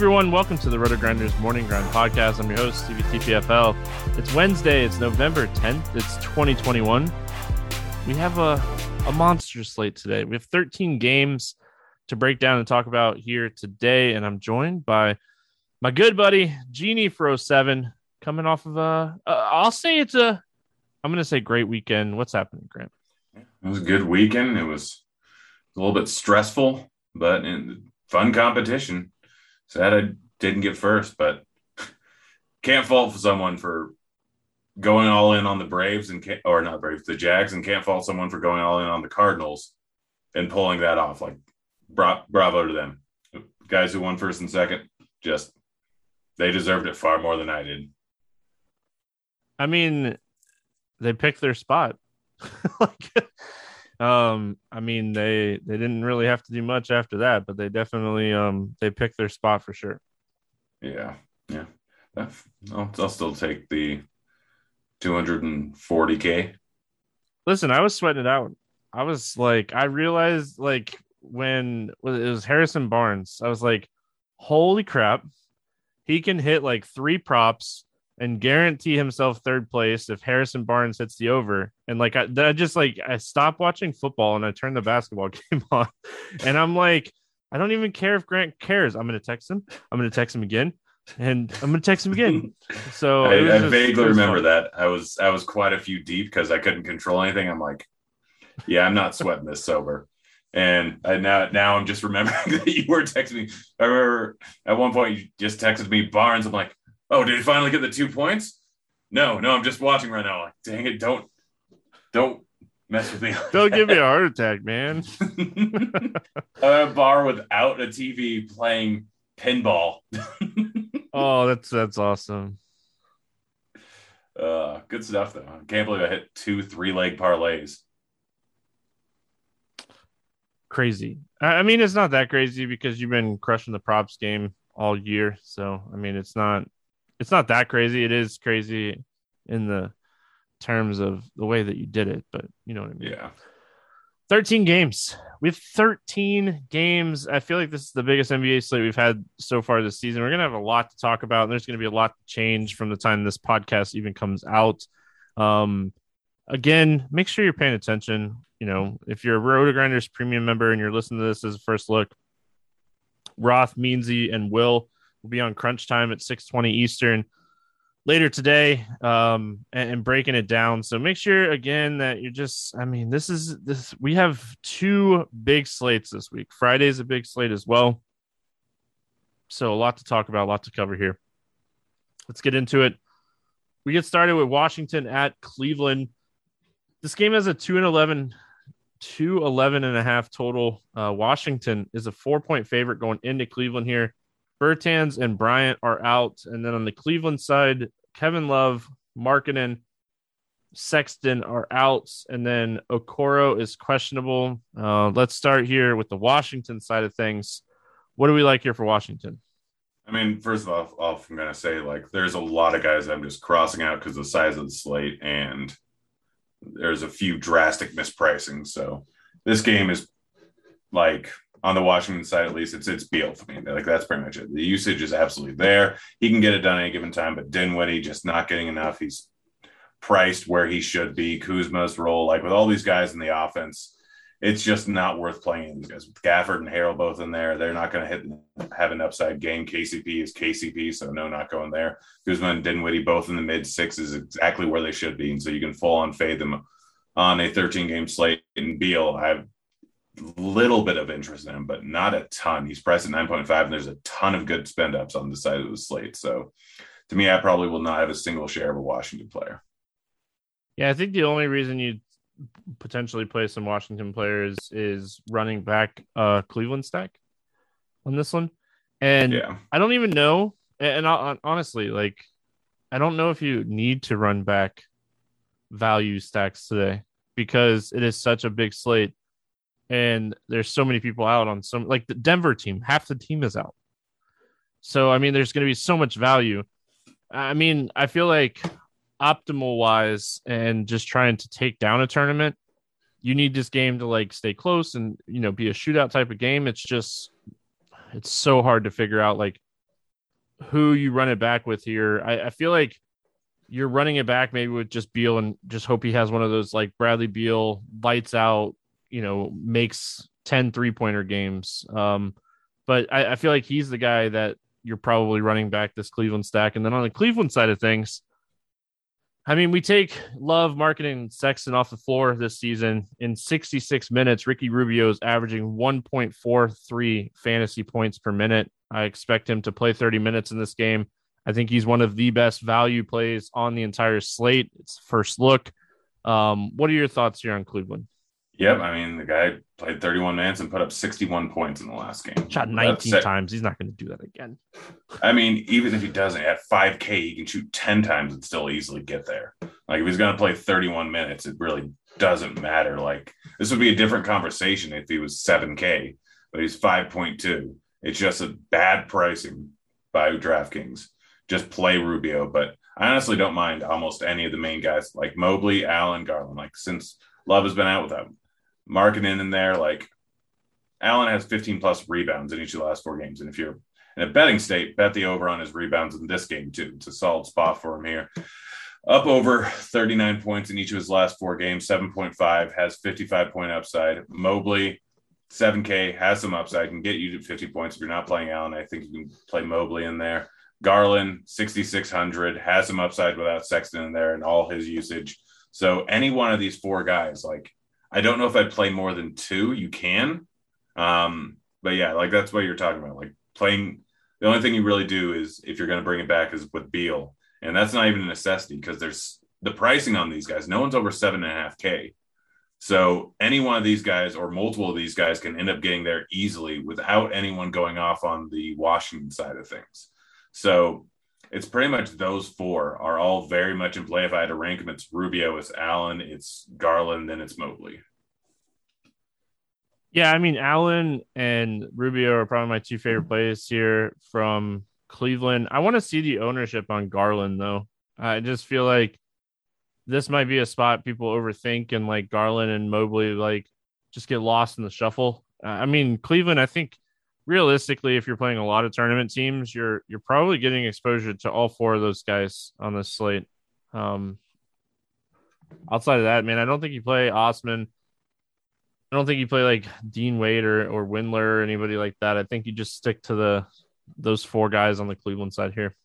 Everyone, welcome to the RotoGrinders Morning Grind Podcast. I'm your host, Stevie TPFL. It's Wednesday, it's November 10th, it's 2021. We have a, a monster slate today. We have 13 games to break down and talk about here today, and I'm joined by my good buddy Genie for 07, coming off of a, uh, I'll say it's a, I'm going to say great weekend. What's happening, Grant? It was a good weekend. It was a little bit stressful, but fun competition. Sad I didn't get first, but can't fault someone for going all in on the Braves and or not Braves, the Jags, and can't fault someone for going all in on the Cardinals and pulling that off. Like, bra- bravo to them. Guys who won first and second, just they deserved it far more than I did. I mean, they picked their spot. like, um, I mean, they they didn't really have to do much after that, but they definitely um they picked their spot for sure. Yeah, yeah. I'll, I'll still take the 240k. Listen, I was sweating it out. I was like, I realized like when it was Harrison Barnes, I was like, holy crap, he can hit like three props and guarantee himself third place if Harrison Barnes hits the over. And like I, I just like I stopped watching football and I turned the basketball game on, and I'm like, I don't even care if Grant cares. I'm gonna text him. I'm gonna text him again, and I'm gonna text him again. So I, I just, vaguely remember fun. that I was I was quite a few deep because I couldn't control anything. I'm like, yeah, I'm not sweating this sober. And I now now I'm just remembering that you were texting me. I remember at one point you just texted me Barnes. I'm like, Oh, did he finally get the two points? No, no, I'm just watching right now. Like, dang it, don't don't mess with me. Don't give me a heart attack, man. a bar without a TV playing pinball. oh, that's that's awesome. Uh, good stuff though. I can't believe I hit two three leg parlays. Crazy. I mean, it's not that crazy because you've been crushing the props game all year. So, I mean, it's not it's not that crazy. It is crazy in the terms of the way that you did it, but you know what I mean. Yeah. 13 games. We have 13 games. I feel like this is the biggest NBA slate we've had so far this season. We're going to have a lot to talk about, and there's going to be a lot to change from the time this podcast even comes out. Um, again, make sure you're paying attention. You know, if you're a RotoGrinders premium member and you're listening to this as a first look, Roth, Meansy, and Will will be on crunch time at 620 Eastern later today um, and, and, breaking it down. So make sure again that you're just, I mean, this is this, we have two big slates this week. Friday's a big slate as well. So a lot to talk about, a lot to cover here. Let's get into it. We get started with Washington at Cleveland. This game has a 2 and 11 2 11 and a half total. Uh, Washington is a four point favorite going into Cleveland here. Bertans and Bryant are out. And then on the Cleveland side, Kevin Love, Markkanen, Sexton are out. And then Okoro is questionable. Uh, let's start here with the Washington side of things. What do we like here for Washington? I mean, first of all, off, I'm going to say like there's a lot of guys I'm just crossing out because the size of the slate, and there's a few drastic mispricing. So this game is like on the Washington side, at least, it's it's Beal for me. Like that's pretty much it. The usage is absolutely there. He can get it done any given time, but Dinwiddie just not getting enough. He's priced where he should be. Kuzma's role, like with all these guys in the offense, it's just not worth playing these guys. With Gafford and Harrell both in there, they're not going to hit have an upside game. KCP is KCP, so no, not going there. Kuzma and Dinwiddie both in the mid sixes, exactly where they should be, and so you can full on fade them on a 13 game slate. And Beal, I've little bit of interest in him, but not a ton. He's priced at 9.5, and there's a ton of good spend ups on the side of the slate. So to me, I probably will not have a single share of a Washington player. Yeah, I think the only reason you potentially play some Washington players is running back uh Cleveland stack on this one. And yeah. I don't even know. And honestly, like, I don't know if you need to run back value stacks today because it is such a big slate and there's so many people out on some like the Denver team, half the team is out. So I mean, there's going to be so much value. I mean, I feel like optimal wise and just trying to take down a tournament, you need this game to like stay close and you know be a shootout type of game. It's just it's so hard to figure out like who you run it back with here. I, I feel like you're running it back maybe with just Beal and just hope he has one of those like Bradley Beal lights out, you know, makes 10 three pointer games. Um, but I, I, feel like he's the guy that you're probably running back this Cleveland stack. And then on the Cleveland side of things, I mean, we take Love, Markkanen, Sexton off the floor this season. In 66 minutes, Ricky Rubio is averaging 1.43 fantasy points per minute. I expect him to play 30 minutes in this game. I think he's one of the best value plays on the entire slate. It's first look. Um, what are your thoughts here on Cleveland? Yep, I mean the guy played 31 minutes and put up 61 points in the last game. Shot 19 times. He's not going to do that again. I mean, even if he doesn't at 5K, he can shoot 10 times and still easily get there. Like if he's going to play 31 minutes, it really doesn't matter. Like this would be a different conversation if he was 7K, but he's 5.2. It's just a bad pricing by DraftKings. Just play Rubio, but I honestly don't mind almost any of the main guys like Mobley, Allen, Garland. Like since Love has been out with them, Markkanen in there. Like Allen has 15 plus rebounds in each of the last four games. And if you're in a betting state, bet the over on his rebounds in this game too. It's a solid spot for him here. Up over 39 points in each of his last four games, 7.5, has 55 point upside. Mobley, 7K, has some upside, can get you to 50 points. If you're not playing Allen, I think you can play Mobley in there. Garland, 6,600, has some upside without Sexton in there and all his usage. So any one of these four guys, like I don't know if I'd play more than two. You can. Um, but yeah, like that's what you're talking about. Like playing the only thing you really do is if you're going to bring it back is with Beal. And that's not even a necessity because there's the pricing on these guys. No one's over seven and a half K. So any one of these guys or multiple of these guys can end up getting there easily without anyone going off on the Washington side of things. So it's pretty much those four are all very much in play. If I had to rank them, it's Rubio, it's Allen, it's Garland, then it's Mobley. Yeah, I mean Allen and Rubio are probably my two favorite plays here from Cleveland. I want to see the ownership on Garland though. I just feel like this might be a spot people overthink and like Garland and Mobley like just get lost in the shuffle. I mean Cleveland, I think realistically, if you're playing a lot of tournament teams, you're you're probably getting exposure to all four of those guys on this slate. Um, outside of that, man, I don't think you play Osman. I don't think you play like Dean Wade or or Windler or anybody like that. I think you just stick to the those four guys on the Cleveland side here.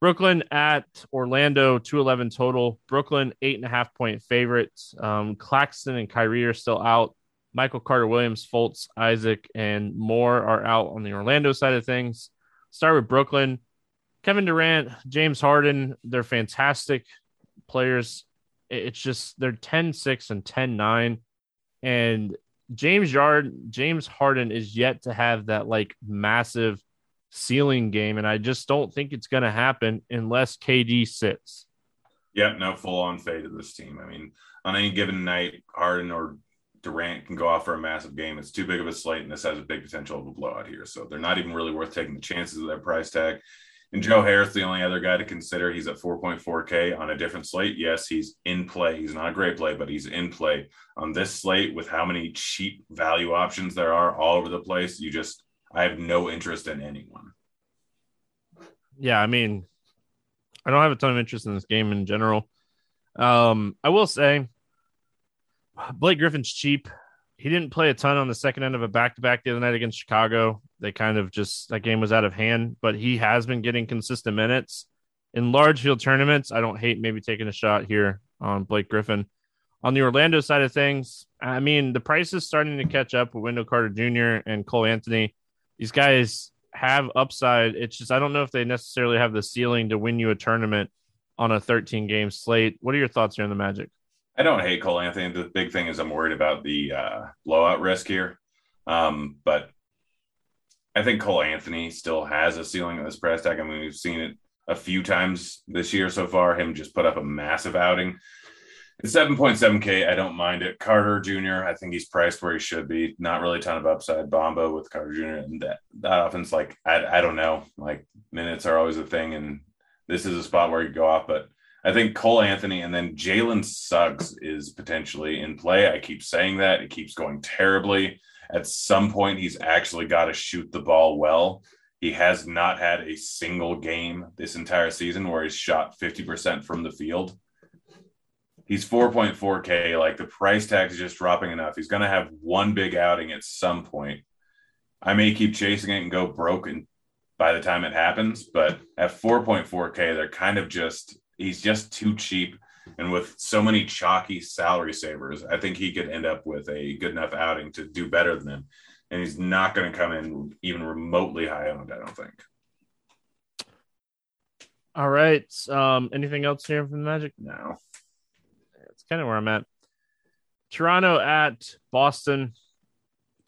Brooklyn at Orlando, 211 total. Brooklyn, eight and a half point favorites. Um, Claxton and Kyrie are still out. Michael Carter Williams, Fultz, Isaac, and more are out on the Orlando side of things. Start with Brooklyn. Kevin Durant, James Harden, they're fantastic players. It's just they're 10 6 and 10 9. And James Yard, James Harden is yet to have that like massive ceiling game. And I just don't think it's going to happen unless KD sits. Yep, no full on fade of this team. I mean, on any given night, Harden or Durant can go off for a massive game. It's too big of a slate, and this has a big potential of a blowout here. So they're not even really worth taking the chances of their price tag. And Joe Harris, the only other guy to consider, he's at 4.4K on a different slate. Yes, he's in play. He's not a great play, but he's in play on this slate with how many cheap value options there are all over the place. You just, I have no interest in anyone. Yeah, I mean, I don't have a ton of interest in this game in general. Um, I will say Blake Griffin's cheap. He didn't play a ton on the second end of a back to back the other night against Chicago. They kind of just that game was out of hand, but he has been getting consistent minutes in large field tournaments. I don't hate maybe taking a shot here on Blake Griffin. On the Orlando side of things, I mean, the price is starting to catch up with Wendell Carter Jr. and Cole Anthony. These guys have upside. It's just I don't know if they necessarily have the ceiling to win you a tournament on a 13 game slate. What are your thoughts here on the Magic? I don't hate Cole Anthony. The big thing is I'm worried about the uh, blowout risk here. Um, but I think Cole Anthony still has a ceiling in this price tag. I mean, we've seen it a few times this year so far. Him just put up a massive outing. It's 7.7K. I don't mind it. Carter Jr., I think he's priced where he should be. Not really a ton of upside. Bamba with Carter Jr. And that, that offense, like, I, I don't know. Like, minutes are always a thing. And this is a spot where you go off. But I think Cole Anthony and then Jalen Suggs is potentially in play. I keep saying that. It keeps going terribly. At some point, he's actually got to shoot the ball well. He has not had a single game this entire season where he's shot 50% from the field. He's 4.4K. Like the price tag is just dropping enough. He's going to have one big outing at some point. I may keep chasing it and go broken by the time it happens, but at 4.4K, they're kind of just, he's just too cheap. And with so many chalky salary savers, I think he could end up with a good enough outing to do better than them and he's not going to come in even remotely high owned. I don't think. All right. Um, anything else here from the Magic? No. That's kind of where I'm at. Toronto at Boston.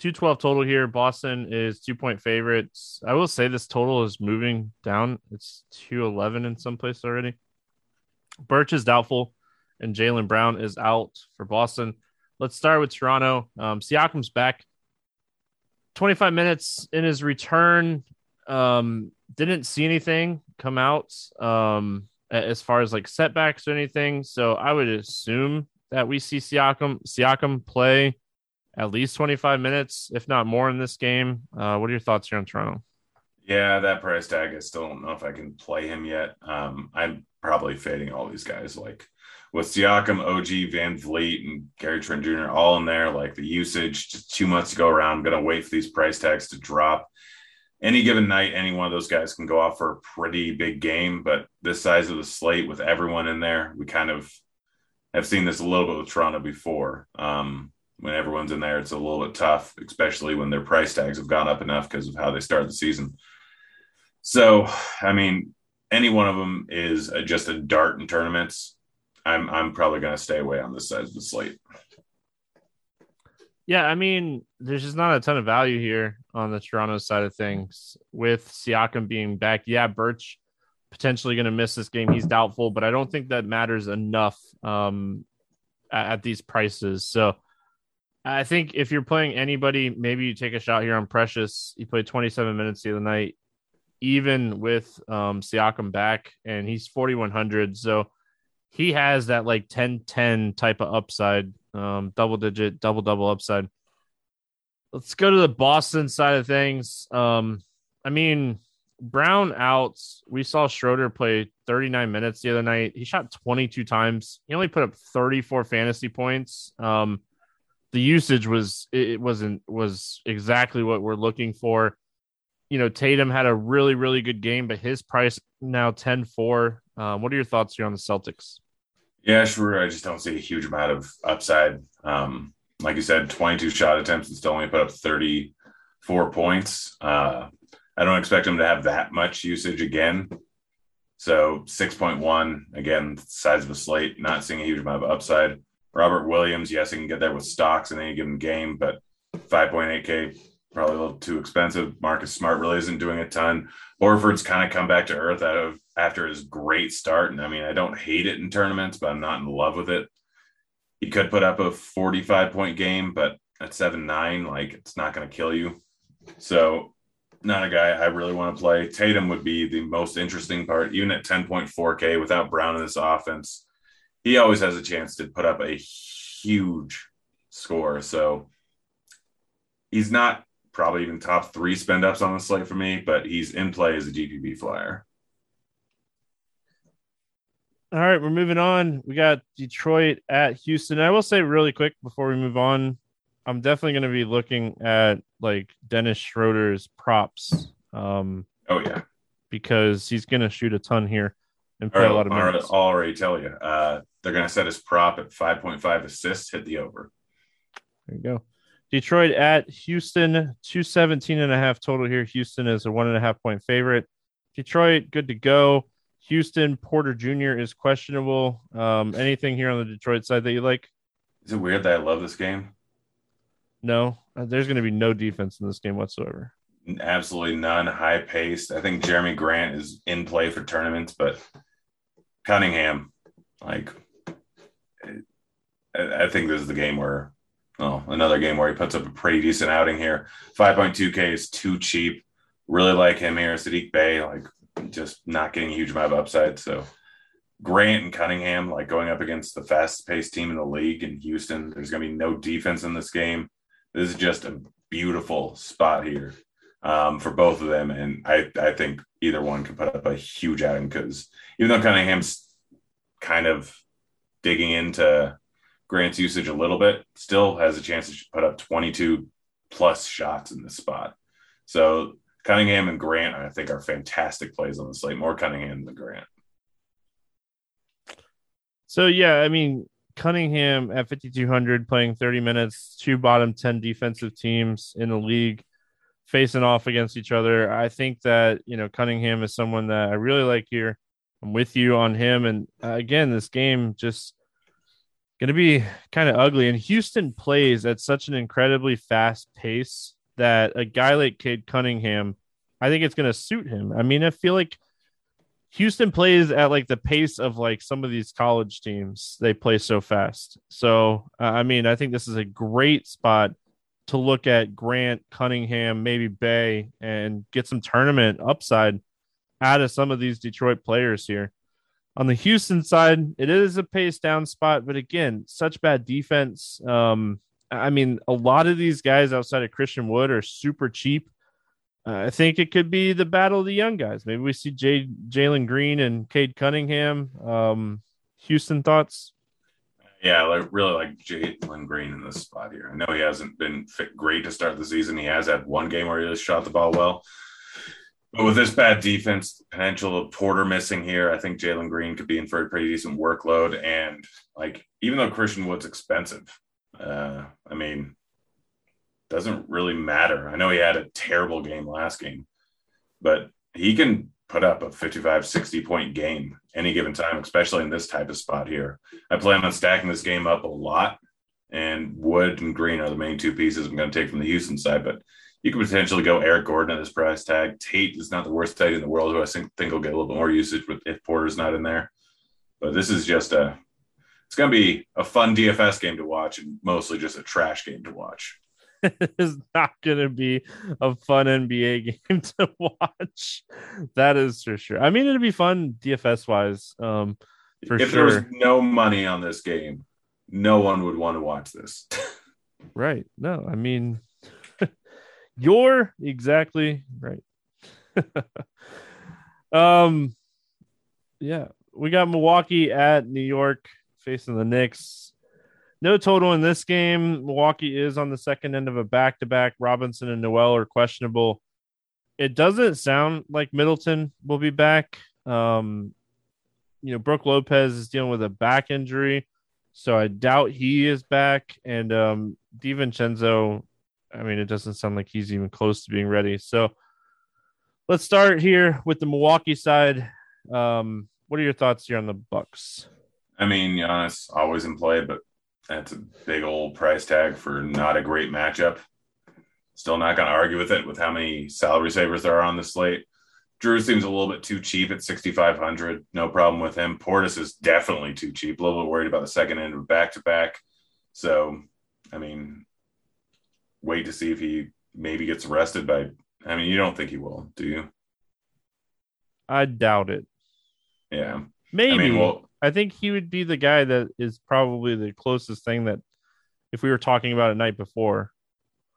212 total here. Boston is two point favorites. I will say this total is moving down. It's 211 in some place already. Birch is doubtful, and Jaylen Brown is out for Boston. Let's start with Toronto. Um, Siakam's back. 25 minutes in his return. Um, didn't see anything come out um, as far as like setbacks or anything. So I would assume that we see Siakam Siakam play at least 25 minutes, if not more, in this game. Uh, what are your thoughts here on Toronto? Yeah, that price tag. I still don't know if I can play him yet. Um, I'm probably fading all these guys. Like with Siakam, OG, VanVleet, and Gary Trent Jr. all in there, like the usage, just two months to go around. I'm to wait for these price tags to drop. Any given night, any one of those guys can go off for a pretty big game, but this size of the slate with everyone in there, we kind of have seen this a little bit with Toronto before. Um, when everyone's in there, it's a little bit tough, especially when their price tags have gone up enough because of how they started the season. So, I mean, any one of them is just a dart in tournaments. I'm I'm probably going to stay away on this side of the slate. Yeah, I mean, there's just not a ton of value here on the Toronto side of things with Siakam being back. Yeah, Birch potentially going to miss this game. He's doubtful, but I don't think that matters enough um, at, at these prices. So I think if you're playing anybody, maybe you take a shot here on Precious. He played 27 minutes the other night, even with um, Siakam back, and he's 4,100. So he has that like 10 10 type of upside, um, double digit, double double upside. Let's go to the Boston side of things. Um, I mean, Brown out. We saw Schroeder play 39 minutes the other night. He shot 22 times. He only put up 34 fantasy points. Um, the usage was it wasn't was exactly what we're looking for. You know, Tatum had a really really good game, but his price now 10-4. Um, what are your thoughts here on the Celtics? Yeah, sure. I just don't see a huge amount of upside. Um, like you said, 22 shot attempts and still only put up 34 points. Uh, I don't expect him to have that much usage again. So 6.1, again, size of a slate, not seeing a huge amount of upside. Robert Williams, yes, he can get there with stocks in any given game, but 5.8K, probably a little too expensive. Marcus Smart really isn't doing a ton. Horford's kind of come back to earth out of after his great start. And I mean, I don't hate it in tournaments, but I'm not in love with it. He could put up a 45 point game, but at 7 9, like it's not going to kill you. So, not a guy I really want to play. Tatum would be the most interesting part, even at 10.4K without Brown in this offense. He always has a chance to put up a huge score. So, he's not probably even top three spend ups on the slate for me, but he's in play as a GPP flyer. All right, we're moving on. We got Detroit at Houston. I will say really quick before we move on, I'm definitely going to be looking at like Dennis Schroeder's props. Um, oh yeah, because he's going to shoot a ton here and play right, a lot of minutes. I'll already tell you, uh, they're going to set his prop at 5.5 assists. Hit the over. There you go. Detroit at Houston, 217 and a half total here. Houston is a one and a half point favorite. Detroit, good to go. Houston Porter Jr. is questionable. Um, anything here on the Detroit side that you like? Is it weird that I love this game? No, uh, there's going to be no defense in this game whatsoever. Absolutely none. High paced. I think Jerami Grant is in play for tournaments, but Cunningham, like, I think this is the game where, oh, another game where he puts up a pretty decent outing here. 5.2K is too cheap. Really like him here. Saddiq Bey, like, just not getting a huge amount of upside. So Grant and Cunningham, like going up against the fast paced team in the league in Houston, there's going to be no defense in this game. This is just a beautiful spot here. um, for both of them, and I I think either one can put up a huge outing because even though Cunningham's kind of digging into Grant's usage a little bit, still has a chance to put up 22 plus shots in this spot. So Cunningham and Grant, I think, are fantastic plays on the slate. More Cunningham than Grant. So yeah, I mean Cunningham at 5200 playing 30 minutes, two bottom 10 defensive teams in the league facing off against each other. I think that, you know, Cunningham is someone that I really like here. I'm with you on him and uh, again, this game just going to be kind of ugly and Houston plays at such an incredibly fast pace that a guy like Cade Cunningham, I think it's going to suit him. I mean, I feel like Houston plays at like the pace of like some of these college teams. They play so fast. So, uh, I mean, I think this is a great spot to look at Grant, Cunningham, maybe Bey, and get some tournament upside out of some of these Detroit players here. On the Houston side, it is a pace down spot, but again, such bad defense. Um, I mean, a lot of these guys outside of Christian Wood are super cheap. Uh, I think it could be the battle of the young guys. Maybe we see Jay, Jalen Green and Cade Cunningham. Um, Houston thoughts? Yeah, I really like Jalen Green in this spot here. I know he hasn't been great to start the season. He has had one game where he just shot the ball well. But with this bad defense, potential of Porter missing here, I think Jalen Green could be in for a pretty decent workload. And like, even though Christian Wood's expensive, uh, I mean, doesn't really matter. I know he had a terrible game last game, but he can put up a 55, 60 point game any given time, especially in this type of spot here. I plan on stacking this game up a lot, and Wood and Green are the main two pieces I'm going to take from the Houston side, but you could potentially go Eric Gordon at this price tag. Tate is not the worst tight in the world, who I think, think will get a little bit more usage with if Porter's not in there. But this is just a it's going to be a fun DFS game to watch and mostly just a trash game to watch. it is not going to be a fun NBA game to watch. That is for sure. I mean, it'll be fun DFS wise. Um, for if sure. there was no money on this game, no one would want to watch this. right. No, I mean, you're exactly right. um, yeah, we got Milwaukee at New York facing the Knicks. No total in this game. Milwaukee is on the second end of a back to back. Robinson and Noel are questionable. It doesn't sound like Middleton will be back. Um, you know, Brook Lopez is dealing with a back injury, so I doubt he is back. And um, DiVincenzo, I mean, it doesn't sound like he's even close to being ready. So let's start here with the Milwaukee side. Um, what are your thoughts here on the Bucks? I mean, Giannis always in play, but that's a big old price tag for not a great matchup. Still not going to argue with it with how many salary savers there are on the slate. Jrue seems a little bit too cheap at 6,500. No problem with him. Portis is definitely too cheap. A little bit worried about the second end of back to back. So, I mean, wait to see if he maybe gets arrested by. I mean, you don't think he will, do you? I doubt it. Yeah. Maybe. I mean, well, I think he would be the guy that is probably the closest thing that if we were talking about it night before.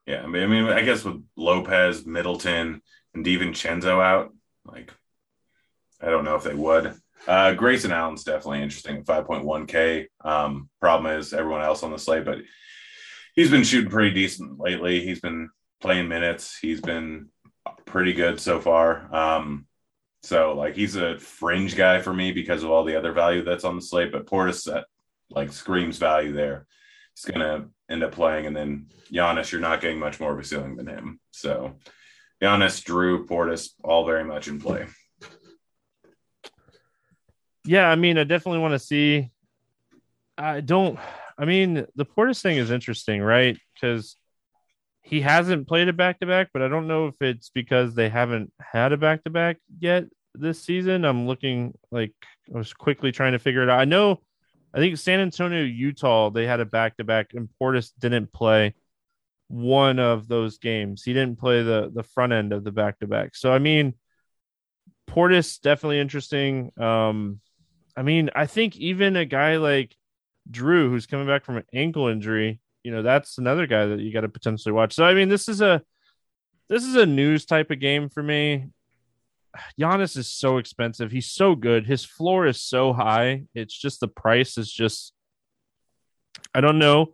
Yeah, I mean, I mean, I guess with Lopez, Middleton, and DiVincenzo out, like, I don't know if they would. Uh, Grayson Allen's definitely interesting 5.1K. Um, problem is everyone else on the slate, but he's been shooting pretty decent lately. He's been playing minutes. He's been pretty good so far. Um, so like he's a fringe guy for me because of all the other value that's on the slate. But Portis that like screams value there. He's gonna end up playing, and then Giannis, you're not getting much more of a ceiling than him. So Giannis, Jrue, Portis, all very much in play. Yeah, I mean, I definitely want to see. I don't. I mean, the Portis thing is interesting, right? Because he hasn't played a back to back, but I don't know if it's because they haven't had a back to back yet this season. I'm looking like I was quickly trying to figure it out. I know, I think San Antonio, Utah, they had a back to back, and Portis didn't play one of those games. He didn't play the the front end of the back to back. So I mean, Portis definitely interesting. Um, I mean, I think even a guy like Jrue, who's coming back from an ankle injury, you know, that's another guy that you got to potentially watch. So I mean, this is a this is a news type of game for me. Giannis is so expensive. He's so good. His floor is so high. It's just the price is just. I don't know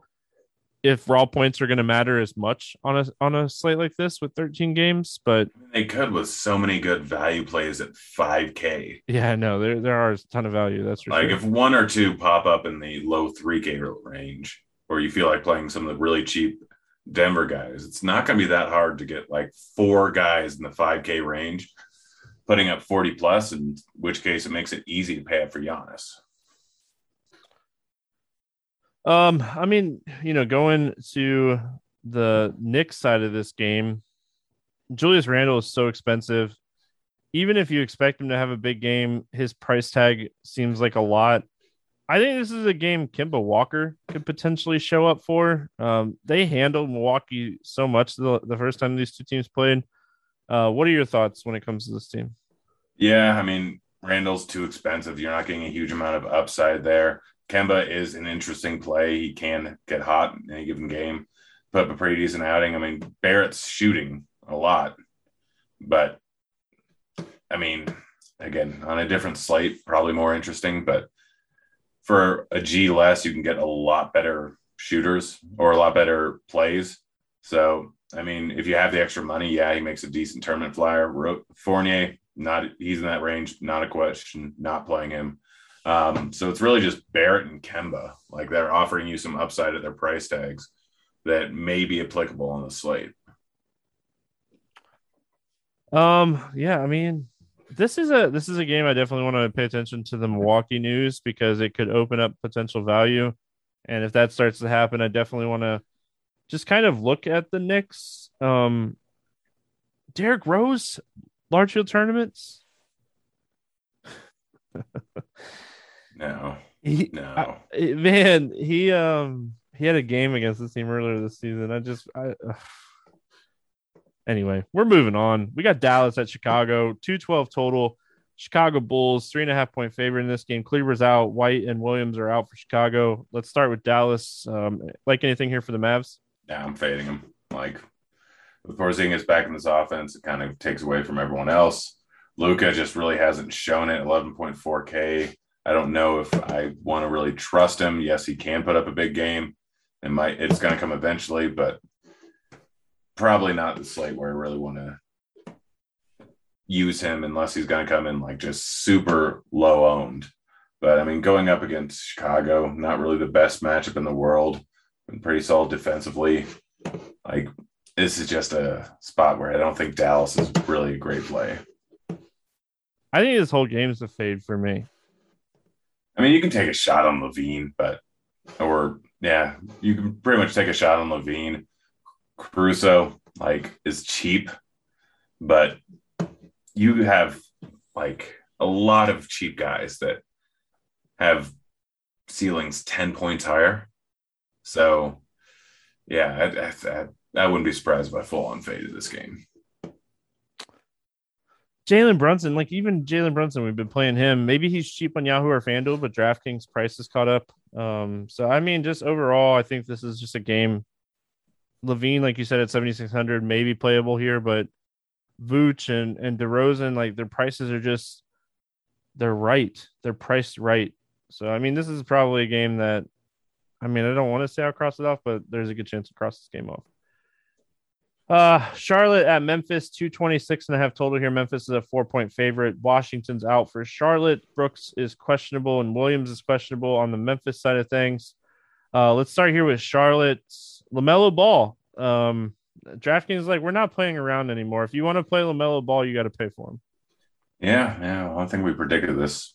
if raw points are going to matter as much on a on a slate like this with 13 games, but they could with so many good value plays at 5K. Yeah, no, there there are a ton of value. That's like sure. if one or two pop up in the low 3K range, or you feel like playing some of the really cheap Denver guys, it's not going to be that hard to get like four guys in the 5K range putting up 40 plus, in which case it makes it easy to pay up for Giannis. Um, I mean, you know, going to the Knicks side of this game, Julius Randle is so expensive. Even if you expect him to have a big game, his price tag seems like a lot. I think this is a game Kemba Walker could potentially show up for. Um, they handled Milwaukee so much the, the first time these two teams played. Uh, what are your thoughts when it comes to this team? Yeah, I mean, Randle's too expensive. You're not getting a huge amount of upside there. Kemba is an interesting play. He can get hot in any given game, put up a pretty decent outing. I mean, Barrett's shooting a lot, but I mean, again, on a different slate, probably more interesting. But for a G less, you can get a lot better shooters or a lot better plays. So, I mean, if you have the extra money, yeah, he makes a decent tournament flyer. Fournier, not he's in that range, not a question, not playing him. Um, so it's really just Barrett and Kemba. Like they're offering you some upside at their price tags that may be applicable on the slate. Um, yeah, I mean, this is a this is a game I definitely want to pay attention to the Milwaukee news because it could open up potential value. And if that starts to happen, I definitely want to just kind of look at the Knicks. Um Derrick Rose, large field tournaments. No. He, no. I, man, he um he had a game against this team earlier this season. I just I uh. anyway, we're moving on. We got Dallas at Chicago, 212 total. Chicago Bulls, three and a half point favorite in this game. Kleber's out, White and Williams are out for Chicago. Let's start with Dallas. Um, like anything here for the Mavs? Yeah, I'm fading them. Like with Porzingis back in this offense, it kind of takes away from everyone else. Luka just really hasn't shown it. 11.4K. I don't know if I want to really trust him. Yes, he can put up a big game. It might it's going to come eventually, but probably not the slate where I really want to use him unless he's going to come in like just super low owned. But I mean, going up against Chicago, not really the best matchup in the world, and pretty solid defensively. Like this is just a spot where I don't think Dallas is really a great play. I think this whole game is a fade for me. I mean, you can take a shot on LaVine, but or yeah, you can pretty much take a shot on LaVine. Caruso like is cheap, but you have like a lot of cheap guys that have ceilings 10 points higher. So yeah, I, I, I wouldn't be surprised I full on fade of this game. Jalen Brunson, like even Jalen Brunson, we've been playing him. Maybe he's cheap on Yahoo or FanDuel, but DraftKings price caught up. Um, so I mean, just overall, I think this is just a game. LaVine, like you said, at seventy six hundred, maybe playable here, but Vooch and and DeRozan, like their prices are just they're right. They're priced right. So I mean, this is probably a game that I mean, I don't want to say I'll cross it off, but there's a good chance to cross this game off. Uh, Charlotte at Memphis, 226 and a half total here. Memphis is a four point favorite. Washington's out for Charlotte. Brooks is questionable and Williams is questionable on the Memphis side of things. Uh, let's start here with Charlotte's LaMelo Ball. Um, DraftKings is like, we're not playing around anymore. If you want to play LaMelo Ball, you got to pay for him. Yeah. Yeah. Well, I think we predicted this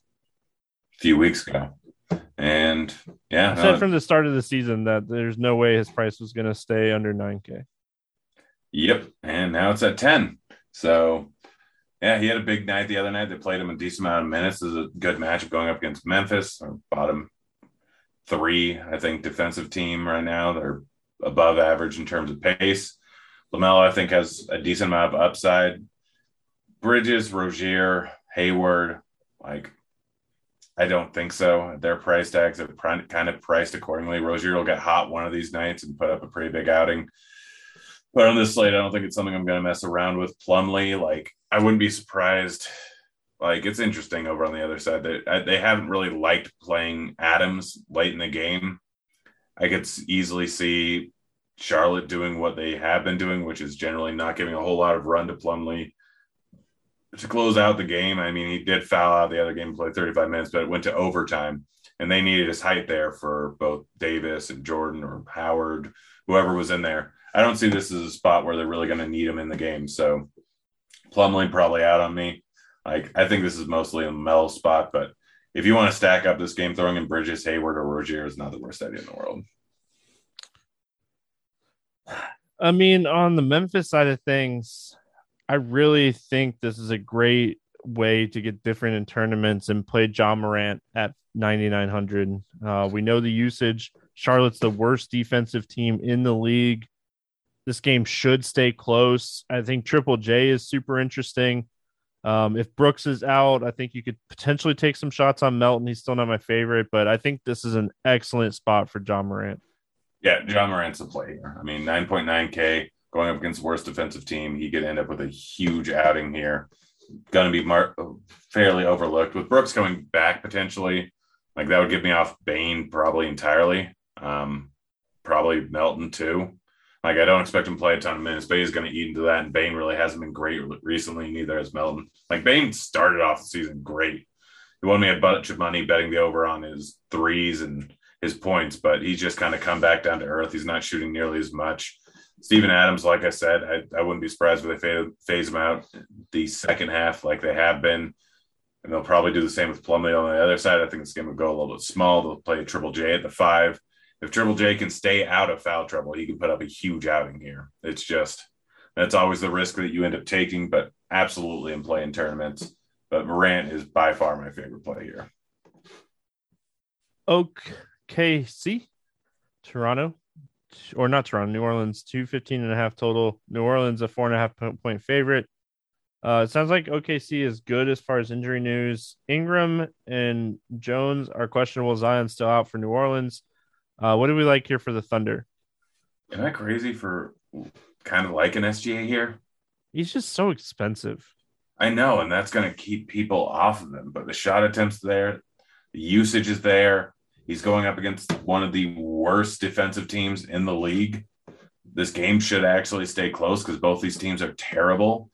a few weeks ago. And yeah, I said no, from the start of the season that there's no way his price was going to stay under 9K. Yep. And now it's at 10. So, yeah, he had a big night the other night. They played him a decent amount of minutes. This is a good matchup going up against Memphis, or bottom three, I think, defensive team right now. They're above average in terms of pace. LaMelo, I think, has a decent amount of upside. Bridges, Rozier, Hayward, like, I don't think so. Their price tags are kind of priced accordingly. Rozier will get hot one of these nights and put up a pretty big outing. But on this slate, I don't think it's something I'm going to mess around with. Plumlee, like I wouldn't be surprised. Like it's interesting over on the other side. They uh, they haven't really liked playing Adams late in the game. I could easily see Charlotte doing what they have been doing, which is generally not giving a whole lot of run to Plumlee to close out the game. I mean, he did foul out the other game, played 35 minutes, but it went to overtime, and they needed his height there for both Davis and Jordan or Howard, whoever was in there. I don't see this as a spot where they're really going to need him in the game. So Plumlee probably out on me. Like I think this is mostly a Melo spot, but if you want to stack up this game, throwing in Bridges, Hayward, or Rozier is not the worst idea in the world. I mean, on the Memphis side of things, I really think this is a great way to get different in tournaments and play Ja Morant at 9,900. Uh, we know the usage. Charlotte's the worst defensive team in the league. This game should stay close. I think Triple J is super interesting. Um, if Brooks is out, I think you could potentially take some shots on Melton. He's still not my favorite, but I think this is an excellent spot for Ja Morant. Yeah, Ja Morant's a play here. I mean, 9.9K going up against worst defensive team. He could end up with a huge outing here. Going to be mar- fairly overlooked with Brooks coming back potentially. Like that would get me off Bane probably entirely. Um, probably Melton too. Like I don't expect him to play a ton of minutes, but he's going to eat into that. And Bane really hasn't been great recently. Neither has Melton. Like Bane started off the season great. He won me a bunch of money betting the over on his threes and his points, but he's just kind of come back down to earth. He's not shooting nearly as much. Steven Adams, like I said, I, I wouldn't be surprised if they phase him out the second half like they have been. And they'll probably do the same with Plumlee on the other side. I think this game will go a little bit small. They'll play a Triple J at the five. If Triple J can stay out of foul trouble, he can put up a huge outing here. It's just that's always the risk that you end up taking, but absolutely in play in tournaments. But Morant is by far my favorite play here. OKC, Toronto, or not Toronto, New Orleans, 215 and a half total. New Orleans, a four and a half point favorite. Uh, it sounds like OKC is good as far as injury news. Ingram and Jones are questionable. Zion still out for New Orleans. Uh, what do we like here for the Thunder? Am I crazy for kind of like an SGA here? He's just so expensive. I know, and that's going to keep people off of him. But the shot attempts there, the usage is there. He's going up against one of the worst defensive teams in the league. This game should actually stay close because both these teams are terrible.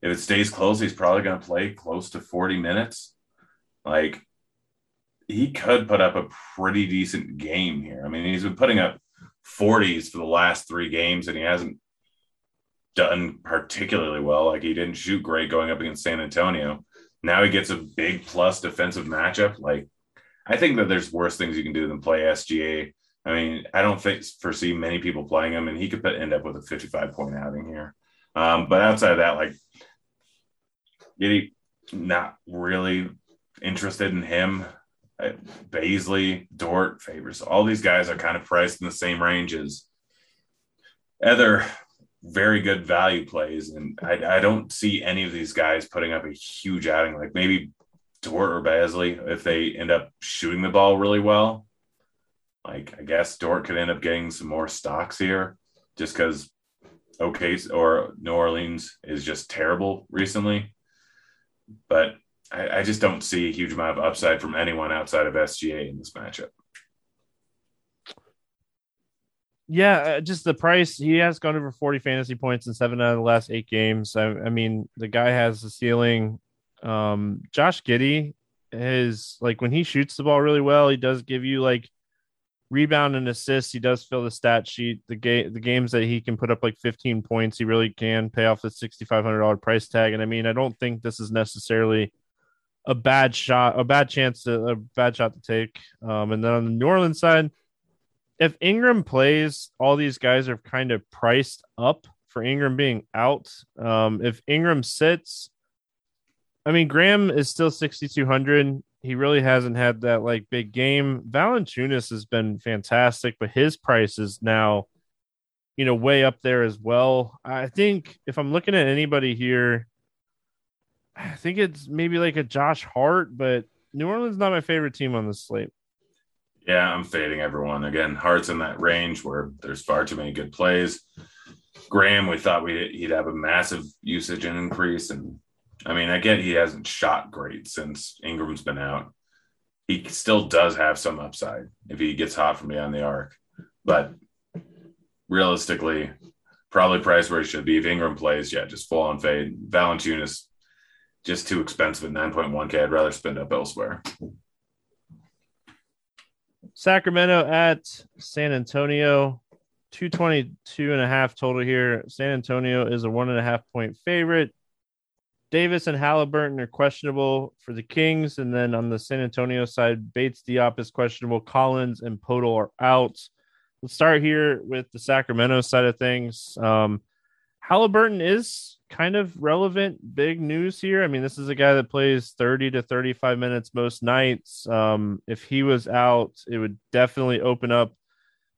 If it stays close, he's probably going to play close to 40 minutes. Like, he could put up a pretty decent game here. I mean, he's been putting up 40s for the last three games, and he hasn't done particularly well. Like, he didn't shoot great going up against San Antonio. Now he gets a big plus defensive matchup. Like, I think that there's worse things you can do than play SGA. I mean, I don't think foresee many people playing him, and he could end up with a 55 point outing here. Um, but outside of that, like, Giddey, not really interested in him. Bazley, Dort, Favors, all these guys are kind of priced in the same range as other very good value plays. And I, I don't see any of these guys putting up a huge outing. Like maybe Dort or Bazley if they end up shooting the ball really well. Like I guess Dort could end up getting some more stocks here just because OK or New Orleans is just terrible recently. But I, I just don't see a huge amount of upside from anyone outside of SGA in this matchup. Yeah, uh, just the price. He has gone over 40 fantasy points in seven out of the last eight games. I, I mean, the guy has the ceiling um, Josh Giddey is like when he shoots the ball really well, he does give you like rebound and assists. He does fill the stat sheet. The game, the games that he can put up like 15 points, he really can pay off the $6,500 price tag. And I mean, I don't think this is necessarily a bad shot, a bad chance to a bad shot to take. Um, and then on the New Orleans side, if Ingram plays, all these guys are kind of priced up for Ingram being out. Um, if Ingram sits, I mean, Graham is still 6,200. He really hasn't had that like big game. Valanciunas has been fantastic, but his price is now, you know, way up there as well. I think if I'm looking at anybody here, I think it's maybe like a Josh Hart, but New Orleans not my favorite team on the slate. Yeah, I'm fading everyone. Again, Hart's in that range where there's far too many good plays. Graham, we thought we he'd have a massive usage and increase, and I mean, I get he hasn't shot great since Ingram's been out. He still does have some upside if he gets hot from beyond the arc, but realistically, probably price where he should be. If Ingram plays, yeah, just full on fade. Valanciunas just too expensive at 9.1k. I'd rather spend up elsewhere. Sacramento at San Antonio. 222 and a half total here. San Antonio is a one and a half point favorite. Davis and Halliburton are questionable for the Kings. And then on the San Antonio side, Bates Diop is questionable. Collins and Poeltl are out. Let's start here with the Sacramento side of things. Um, Halliburton is kind of relevant, big news here. I mean, this is a guy that plays 30 to 35 minutes most nights. Um, if he was out, it would definitely open up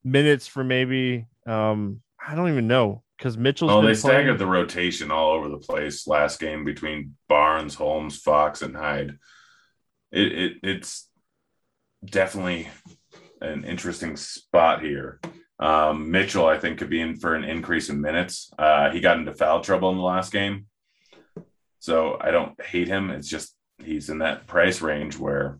minutes for maybe um, I don't even know because Mitchell. Oh, they staggered the rotation all over the place last game between Barnes, Holmes, Fox, and Hield. It, it it's definitely an interesting spot here. Um, Mitchell, I think, could be in for an increase in minutes. Uh, he got into foul trouble in the last game, so I don't hate him. It's just he's in that price range where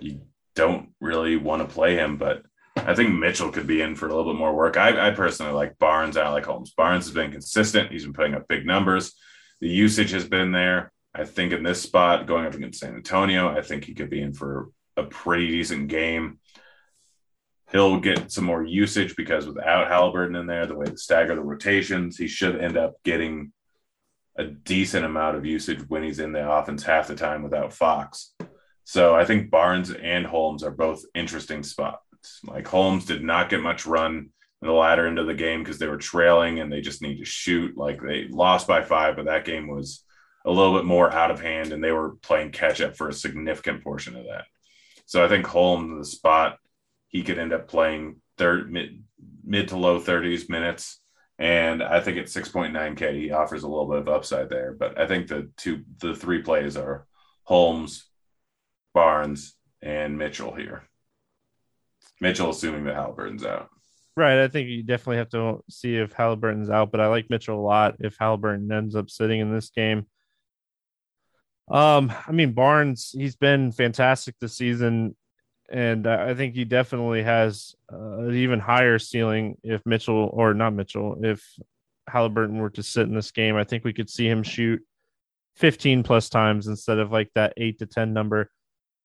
you don't really want to play him, but I think Mitchell could be in for a little bit more work. I, I personally like Barnes. I like Holmes. Barnes has been consistent. He's been putting up big numbers. The usage has been there. I think in this spot, going up against San Antonio, I think he could be in for a pretty decent game. He'll get some more usage because without Halliburton in there, the way to stagger the rotations, he should end up getting a decent amount of usage when he's in the offense half the time without Fox. So I think Barnes and Holmes are both interesting spots. Like Holmes did not get much run in the latter end of the game because they were trailing and they just need to shoot. Like they lost by five, but that game was a little bit more out of hand and they were playing catch up for a significant portion of that. So I think Holmes, the spot, he could end up playing third mid mid to low 30s minutes. And I think at 6.9K, he offers a little bit of upside there. But I think the two, the three plays are Holmes, Barnes, and Mitchell here. Mitchell, assuming that Halliburton's out. Right. I think you definitely have to see if Halliburton's out, but I like Mitchell a lot if Halliburton ends up sitting in this game. Um, I mean, Barnes, he's been fantastic this season, and I think he definitely has uh, an even higher ceiling if Mitchell or not Mitchell, if Halliburton were to sit in this game. I think we could see him shoot 15 plus times instead of like that eight to 10 number.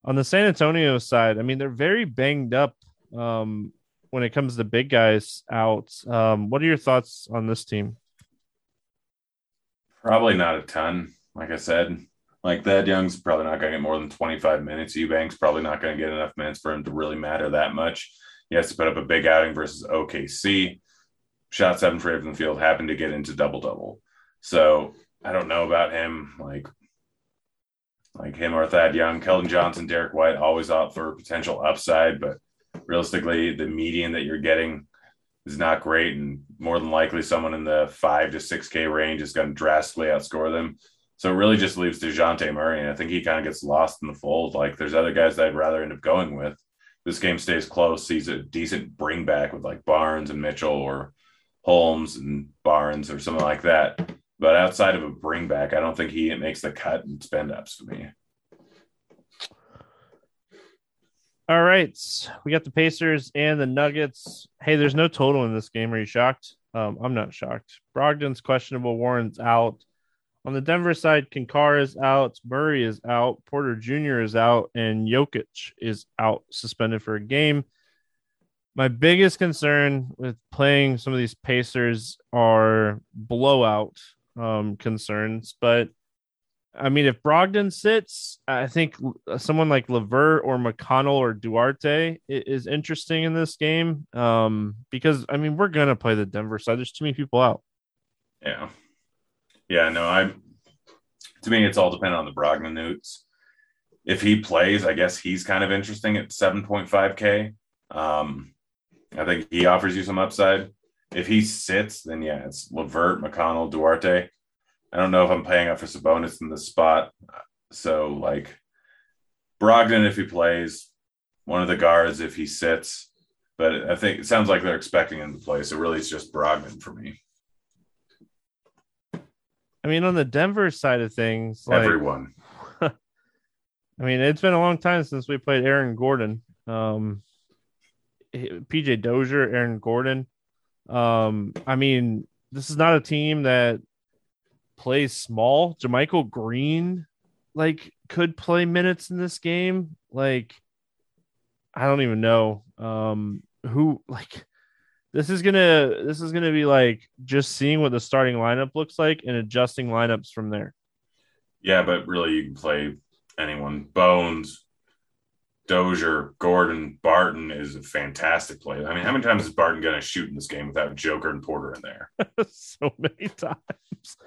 On the San Antonio side, I mean, they're very banged up um, when it comes to big guys out. Um, what are your thoughts on this team? Probably not a ton. Like I said, like Thad Young's probably not going to get more than 25 minutes. Eubanks probably not going to get enough minutes for him to really matter that much. He has to put up a big outing versus OKC. Shot seven for field, happened to get into double double. So I don't know about him. Like, like him or Thad Young, Keldon Johnson, Derrick White always out for potential upside, but realistically, the median that you're getting is not great, and more than likely, someone in the five to six K range is going to drastically outscore them. So it really just leaves Dejounte Murray, and I think he kind of gets lost in the fold. Like there's other guys that I'd rather end up going with. This game stays close. He's a decent bring back with like Barnes and Mitchell or Holmes and Barnes or something like that. But outside of a bring back, I don't think he makes the cut and spend ups for me. All right. We got the Pacers and the Nuggets. Hey, there's no total in this game. Are you shocked? Um, I'm not shocked. Brogdon's questionable. Warren's out. On the Denver side, Cancar is out. Murray is out. Porter Jr. is out. And Jokic is out, suspended for a game. My biggest concern with playing some of these Pacers are blowout um, concerns, but I mean, if Brogdon sits, I think someone like LeVert or McConnell or Duarte is interesting in this game. Um, because I mean, we're gonna play the Denver side. There's too many people out. Yeah, yeah. No, I. To me, it's all dependent on the Brogdon news. If he plays, I guess he's kind of interesting at 7.5k. Um, I think he offers you some upside. If he sits, then yeah, it's LeVert, McConnell, Duarte. I don't know if I'm paying up for Sabonis in the spot. So like Brogdon if he plays, one of the guards if he sits, but I think it sounds like they're expecting him to play. So really, it's just Brogdon for me. I mean, on the Denver side of things, like, Everyone. I mean, it's been a long time since we played Aaron Gordon. Um, PJ Dozier, Aaron Gordon. Um, I mean, this is not a team that plays small. JaMychal Green, like, could play minutes in this game. Like, I don't even know. Um, who like this is gonna this is gonna be like just seeing what the starting lineup looks like and adjusting lineups from there. Yeah, but really, you can play anyone. Bones, Dozier, Gordon, Barton is a fantastic play. I mean, how many times is Barton going to shoot in this game without Joker and Porter in there? so many times.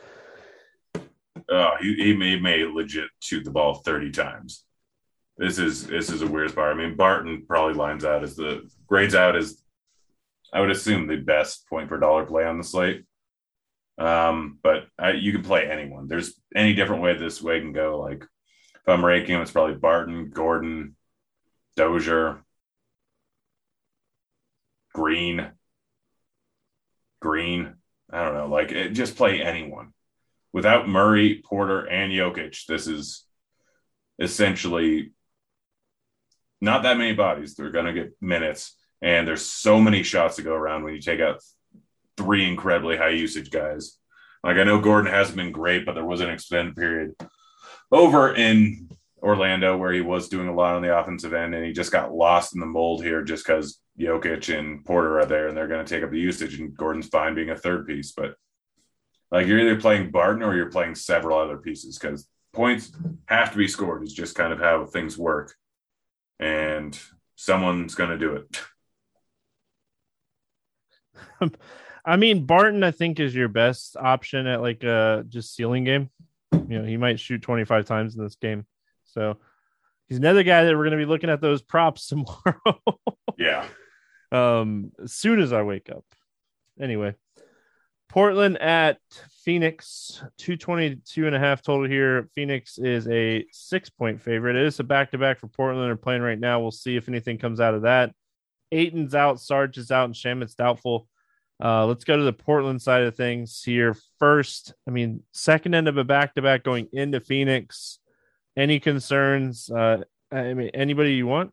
Oh, he, he may, he may legit shoot the ball 30 times. This is this is a weird spot. I mean, Barton probably lines out as the grades out as I would assume the best point per dollar play on the slate. Um, but I, you can play anyone. There's any different way this way can go. Like if I'm ranking them, it's probably Barton, Gordon, Dozier, Green, Green. I don't know. Like it, just play anyone without Murray, Porter, and Jokic. This is essentially not that many bodies. They're going to get minutes, and there's so many shots to go around when you take out three incredibly high usage guys. Like I know Gordon hasn't been great, but there was an extended period over in Orlando where he was doing a lot on the offensive end, and he just got lost in the mold here just because Jokic and Porter are there, and they're going to take up the usage, and Gordon's fine being a third piece, but like you're either playing Barton or you're playing several other pieces because points have to be scored. Is just kind of how things work and someone's going to do it. I mean, Barton, I think, is your best option at like a just ceiling game. You know, he might shoot 25 times in this game. So he's another guy that we're going to be looking at those props tomorrow. yeah. Um, as soon as I wake up. Anyway, Portland at Phoenix, 222 and a half total here. Phoenix is a six point favorite. It is a back to back for Portland. They're playing right now. We'll see if anything comes out of that. Ayton's out, Sarge is out, and Shamet's doubtful. Uh, let's go to the Portland side of things here first. I mean, second end of a back to back going into Phoenix. Any concerns? Uh, I mean, anybody you want?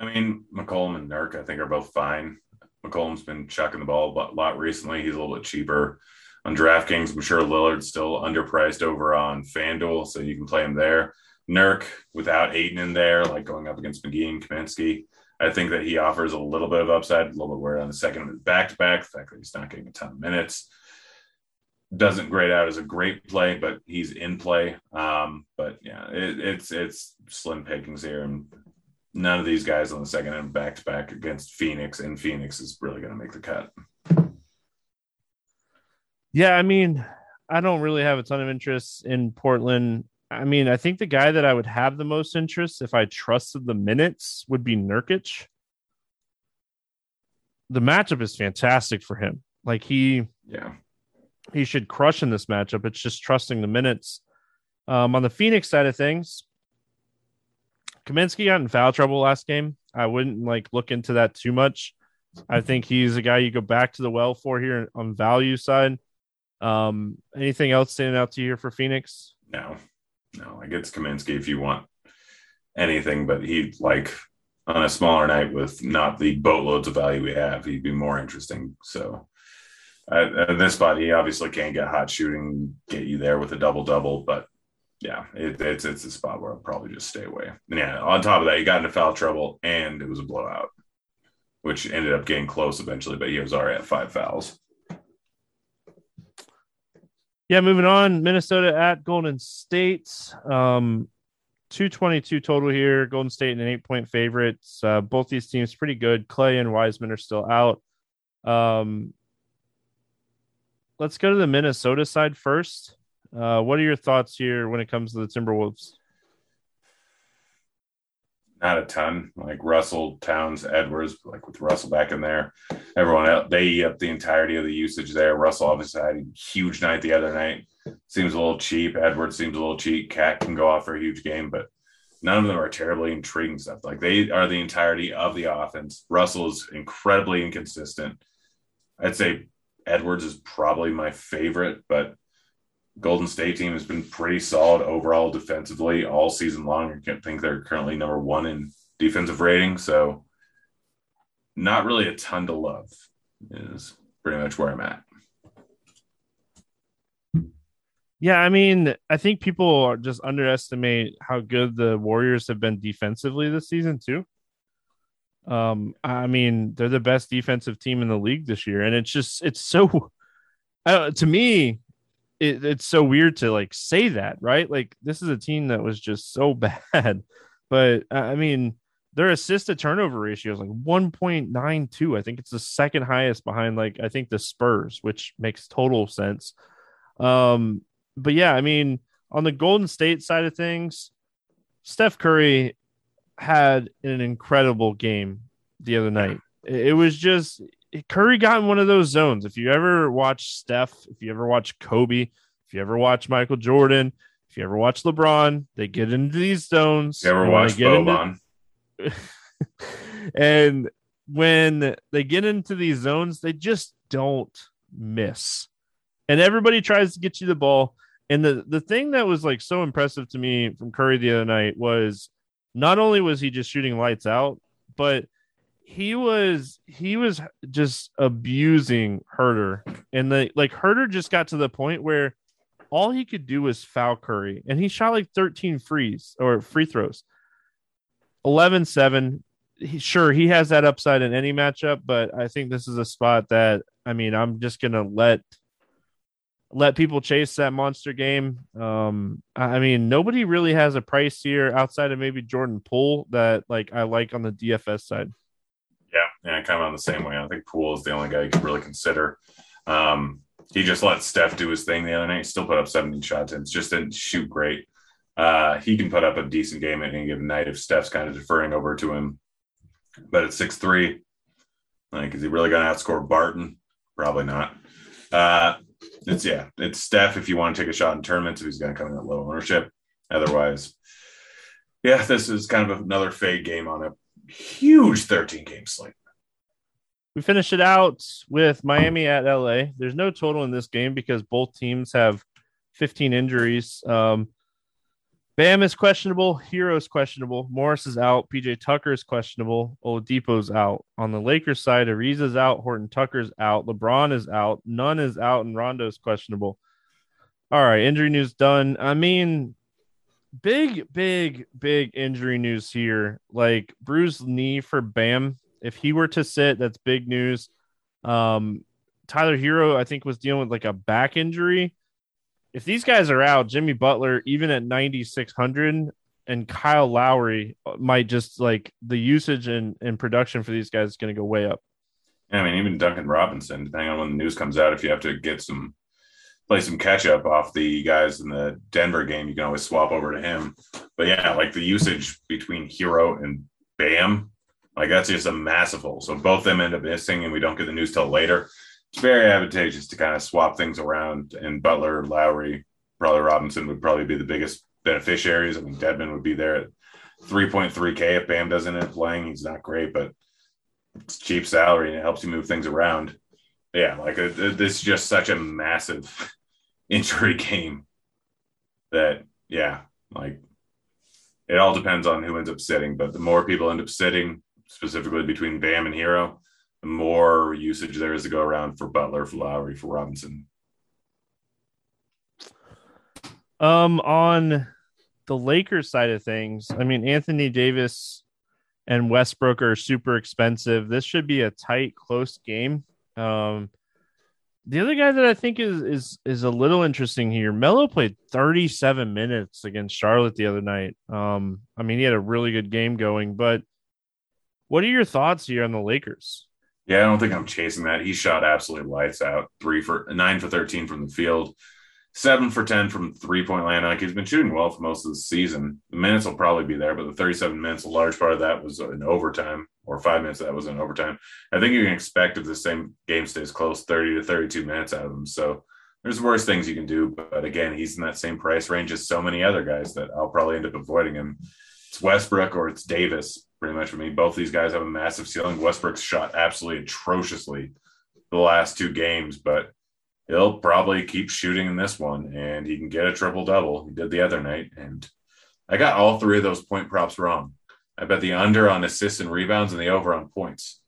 I mean, McCollum and Nurk, I think, are both fine. McCollum's been chucking the ball a lot recently. He's a little bit cheaper on DraftKings. I'm sure Lillard's still underpriced over on FanDuel, so you can play him there. Nurk without Ayton in there, like going up against McGee and Kaminsky. I think that he offers a little bit of upside, a little bit where on the second back to back, the fact that he's not getting a ton of minutes doesn't grade out as a great play, but he's in play. Um, but yeah, it, it's it's slim pickings here, and none of these guys on the second end back to back against Phoenix, and Phoenix is really going to make the cut. Yeah, I mean, I don't really have a ton of interest in Portland. I mean, I think the guy that I would have the most interest if I trusted the minutes would be Nurkic. The matchup is fantastic for him. Like he, yeah, he should crush in this matchup. It's just trusting the minutes. Um, on the Phoenix side of things, Kaminsky got in foul trouble last game. I wouldn't like look into that too much. I think he's a guy you go back to the well for here on value side. Um, anything else standing out to you here for Phoenix? No, no. I guess Kaminsky if you want anything, but he like on a smaller night with not the boatloads of value we have, he'd be more interesting. So at, at this spot, he obviously can't get hot shooting, get you there with a double double, but yeah, it, it's it's a spot where I'll probably just stay away. And yeah, on top of that, he got into foul trouble and it was a blowout, which ended up getting close eventually, but he was already at five fouls. Yeah, moving on. Minnesota at Golden State. Um, 222 total here. Golden State and an eight point favorites. Uh, both these teams pretty good. Clay and Wiseman are still out. Um, let's go to the Minnesota side first. Uh, what are your thoughts here when it comes to the Timberwolves? Not a ton. Like Russell, Towns, Edwards, like with Russell back in there. Everyone else, they eat up the entirety of the usage there. Russell obviously had a huge night the other night. Seems a little cheap. Edwards seems a little cheap. KAT can go off for a huge game, but none of them are terribly intriguing stuff. Like they are the entirety of the offense. Russell's incredibly inconsistent. I'd say Edwards is probably my favorite, but Golden State team has been pretty solid overall defensively all season long. I think they're currently number one in defensive rating. So not really a ton to love is pretty much where I'm at. Yeah, I mean, I think people just underestimate how good the Warriors have been defensively this season too. Um, I mean, they're the best defensive team in the league this year, and it's just it's so. Uh, to me, it, it's so weird to like say that, right? Like this is a team that was just so bad, but I mean, their assist to turnover ratio is like 1.92. I think it's the second highest behind like I think the Spurs, which makes total sense. Um, but yeah, I mean, on the Golden State side of things, Steph Curry had an incredible game the other night. It was just Curry got in one of those zones. If you ever watch Steph, if you ever watch Kobe, if you ever watch Michael Jordan, if you ever watch LeBron, they get into these zones. You ever watch Boban? Into... and when they get into these zones, they just don't miss. And everybody tries to get you the ball. And the the thing that was like so impressive to me from Curry the other night was not only was he just shooting lights out, but he was he was just abusing Huerter. And the like Huerter just got to the point where all he could do was foul Curry. And he shot like 13 frees or free throws. 11-7. He, sure, he has that upside in any matchup, but I think this is a spot that I mean, I'm just gonna let let people chase that monster game. Um, I mean, nobody really has a price here outside of maybe Jordan Poole that like I like on the DFS side. Yeah, yeah, kind of on the same way. I think Poole is the only guy you could really consider. Um, he just let Steph do his thing the other night. He still put up 17 shots and just didn't shoot great. Uh, he can put up a decent game at any given night if Steph's kind of deferring over to him. But at six three, like, is he really going to outscore Barton? Probably not. Uh, it's yeah, it's Steph if you want to take a shot in tournaments if he's going to come in at low ownership. Otherwise, yeah, this is kind of another fade game on a huge 13 game slate. We finish it out with Miami at LA. There's no total in this game because both teams have 15 injuries. Um, Bam is questionable. Herro is questionable. Morris is out. PJ Tucker is questionable. Oladipo's out. On the Lakers side, Ariza's out. Horton Tucker's out. LeBron is out. Nunn is out. And Rondo's questionable. All right. Injury news done. I mean, big, big, big injury news here. Like bruised knee for Bam. If he were to sit, that's big news. Um, Tyler Herro, I think, was dealing with like a back injury if these guys are out, Jimmy Butler, even at 9,600, and Kyle Lowry might just like the usage and, and production for these guys is going to go way up. Yeah, I mean, even Duncan Robinson, depending on when the news comes out, if you have to get some play some catch up off the guys in the Denver game, you can always swap over to him. But yeah, like the usage between Herro and Bam, like that's just a massive hole. So both them end up missing, and we don't get the news till later it's very advantageous to kind of swap things around. And Butler, Lowry, probably Robinson would probably be the biggest beneficiaries. I mean, Dedmon would be there at 3.3K if Bam doesn't end up playing. He's not great, but it's cheap salary and it helps you move things around. Yeah, like a, a, this is just such a massive injury game that, yeah, like it all depends on who ends up sitting. But the more people end up sitting, specifically between Bam and Herro the more usage there is to go around for Butler, for Lowry, for Robinson. Um, on the Lakers side of things, I mean, Anthony Davis and Westbrook are super expensive. This should be a tight, close game. Um, the other guy that I think is is is a little interesting here. Melo played 37 minutes against Charlotte the other night. Um, I mean, he had a really good game going, but what are your thoughts here on the Lakers? Yeah, I don't think I'm chasing that. He shot absolutely lights out. Three for nine for 13 from the field, seven for 10 from three point land. Like he's been shooting well for most of the season. The minutes will probably be there, but the 37 minutes, a large part of that was in overtime, or five minutes that was in overtime. I think you can expect if the same game stays close, 30 to 32 minutes out of him. So there's worse things you can do. But again, he's in that same price range as so many other guys that I'll probably end up avoiding him it's Westbrook or it's Davis, pretty much for me. Both these guys have a massive ceiling. Westbrook's shot absolutely atrociously the last two games, but he'll probably keep shooting in this one and he can get a triple double. He did the other night. And I got all three of those point props wrong. I bet the under on assists and rebounds and the over on points.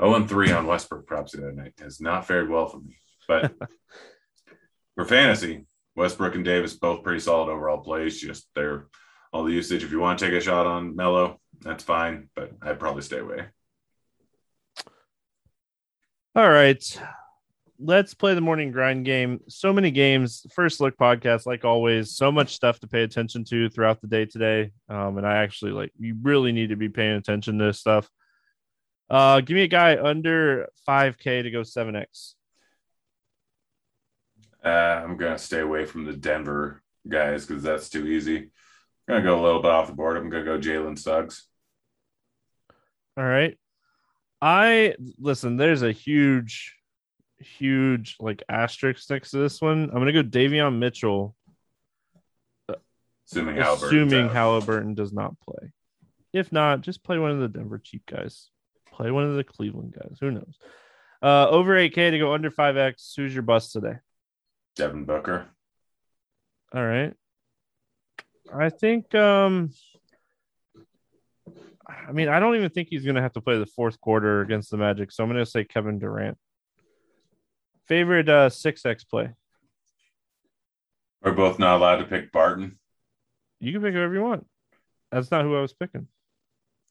0 and 3 on Westbrook props the other night has not fared well for me. But for fantasy, Westbrook and Davis both pretty solid overall plays. Just they're all the usage. If you want to take a shot on Melo, that's fine, but I'd probably stay away. All right. Let's play the morning grind game. So many games. First look podcast, like always, so much stuff to pay attention to throughout the day today. Um, and I actually like you really need to be paying attention to this stuff. Uh, give me a guy under 5K to go 7X. Uh, I'm gonna stay away from the Denver guys because that's too easy. I'm gonna go a little bit off the board. I'm gonna go Jalen Suggs. All right. I listen, there's a huge, huge like asterisk next to this one. I'm gonna go Davion Mitchell. Assuming Assuming Halliburton does not play. If not, just play one of the Denver cheap guys. Play one of the Cleveland guys. Who knows? Uh, over 8K to go under 5X. Who's your bust today? Devin Booker. All right. I think um I mean, I don't even think he's gonna have to play the fourth quarter against the Magic, so I'm gonna say Kevin Durant. Favorite uh six X play. We're both not allowed to pick Barton. You can pick whoever you want. That's not who I was picking.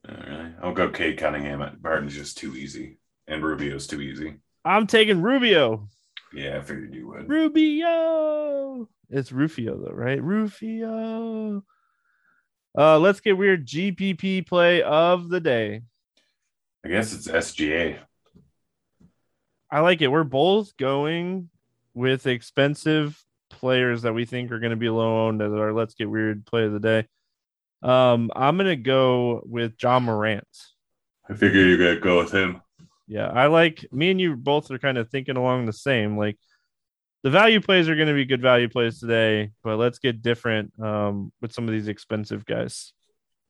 All right. I'll go Cade Cunningham. Barton's just too easy. And Rubio's too easy. I'm taking Rubio. Yeah, I figured you would. Rubio. It's Rufio though, right? Rufio. Uh, let's get weird. GPP play of the day. I guess it's SGA. I like it. We're both going with expensive players that we think are going to be low owned as our let's get weird play of the day. Um, I'm gonna go with Ja Morant. I figure you're gonna go with him. Yeah, I like me and you both are kind of thinking along the same. Like the value plays are going to be good value plays today, but let's get different um, with some of these expensive guys.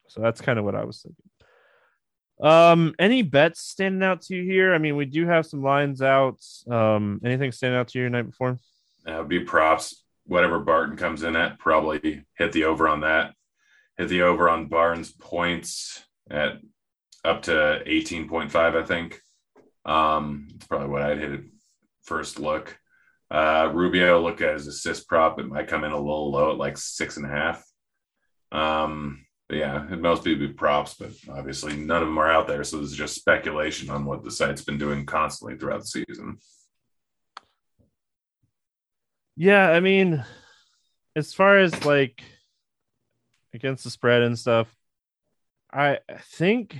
So that's kind of what I was thinking. Um, any bets standing out to you here? I mean, we do have some lines out. Um, anything standing out to you night before? That would be props. Whatever Barton comes in at, probably hit the over on that. Hit the over on Barnes points at up to 18.5, I think. Um, it's probably what I'd hit first look. Uh, Rubio look at his assist prop. It might come in a little low at like six and a half. Um, yeah, it most be props, but obviously none of them are out there. So this is just speculation on what the site's been doing constantly throughout the season. Yeah, I mean, as far as like against the spread and stuff, I think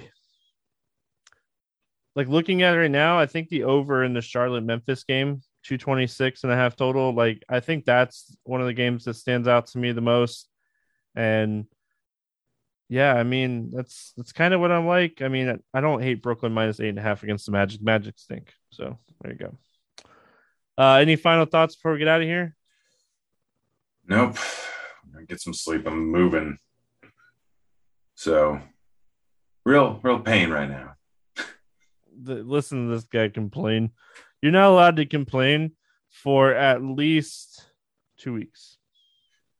like looking at it right now, I think the over in the Charlotte Memphis game, 226 and a half total, like I think that's one of the games that stands out to me the most. And yeah, I mean, that's that's kind of what I'm like. I mean, I don't hate Brooklyn minus eight and a half against the Magic. Magic stink. So there you go. Uh, any final thoughts before we get out of here? Nope. I'm gonna get some sleep. I'm moving. So real, real pain right now the, listen to this guy complain. You're not allowed to complain for at least two weeks.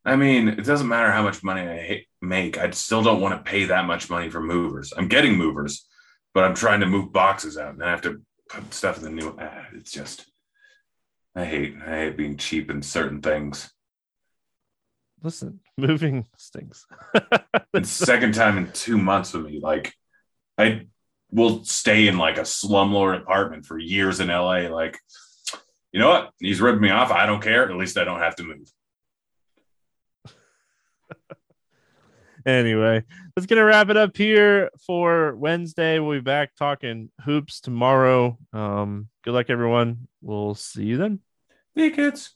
I mean, it doesn't matter how much money I make. I still don't want to pay that much money for movers. I'm getting movers, but I'm trying to move boxes out, and I have to put stuff in the new. Ah, it's just, I hate, I hate being cheap in certain things. Listen, moving stinks. it's second time in two months with me. Like, I will stay in like a slumlord apartment for years in LA. Like, you know what? He's ripped me off. I don't care. At least I don't have to move. Anyway, let's gonna wrap it up here for Wednesday. We'll be back talking hoops tomorrow. Um, good luck, everyone. We'll see you then. Hey, kids.